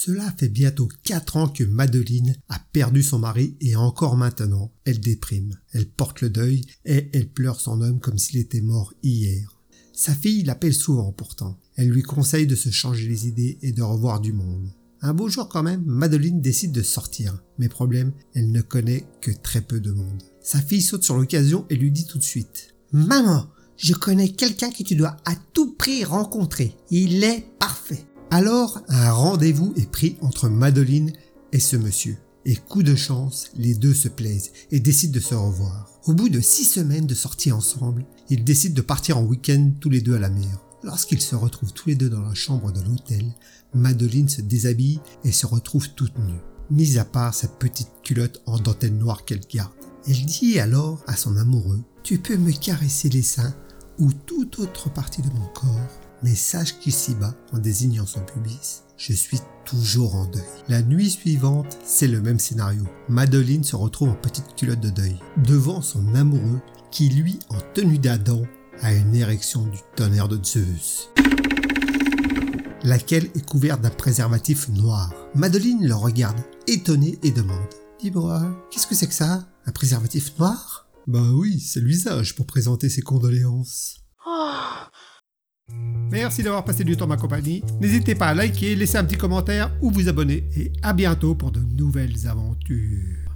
Cela fait bientôt quatre ans que Madeline a perdu son mari et encore maintenant, elle déprime. Elle porte le deuil et elle pleure son homme comme s'il était mort hier. Sa fille l'appelle souvent pourtant. Elle lui conseille de se changer les idées et de revoir du monde. Un beau jour quand même, Madeline décide de sortir. Mais problème, elle ne connaît que très peu de monde. Sa fille saute sur l'occasion et lui dit tout de suite Maman, je connais quelqu'un que tu dois à tout prix rencontrer. Il est parfait. Alors, un rendez-vous est pris entre Madeline et ce monsieur. Et coup de chance, les deux se plaisent et décident de se revoir. Au bout de six semaines de sortie ensemble, ils décident de partir en week-end tous les deux à la mer. Lorsqu'ils se retrouvent tous les deux dans la chambre de l'hôtel, Madeline se déshabille et se retrouve toute nue, mise à part sa petite culotte en dentelle noire qu'elle garde. Elle dit alors à son amoureux Tu peux me caresser les seins ou toute autre partie de mon corps, mais sache qu'ici-bas, en désignant son pubis, je suis toujours en deuil. La nuit suivante, c'est le même scénario. Madeline se retrouve en petite culotte de deuil, devant son amoureux qui, lui, en tenue d'Adam, a une érection du tonnerre de Zeus laquelle est couverte d'un préservatif noir. Madeline le regarde, étonnée, et demande Dis-moi, qu'est-ce que c'est que ça? Un préservatif noir? Bah oui, c'est l'usage pour présenter ses condoléances. Merci d'avoir passé du temps ma compagnie. N'hésitez pas à liker, laisser un petit commentaire ou vous abonner. Et à bientôt pour de nouvelles aventures.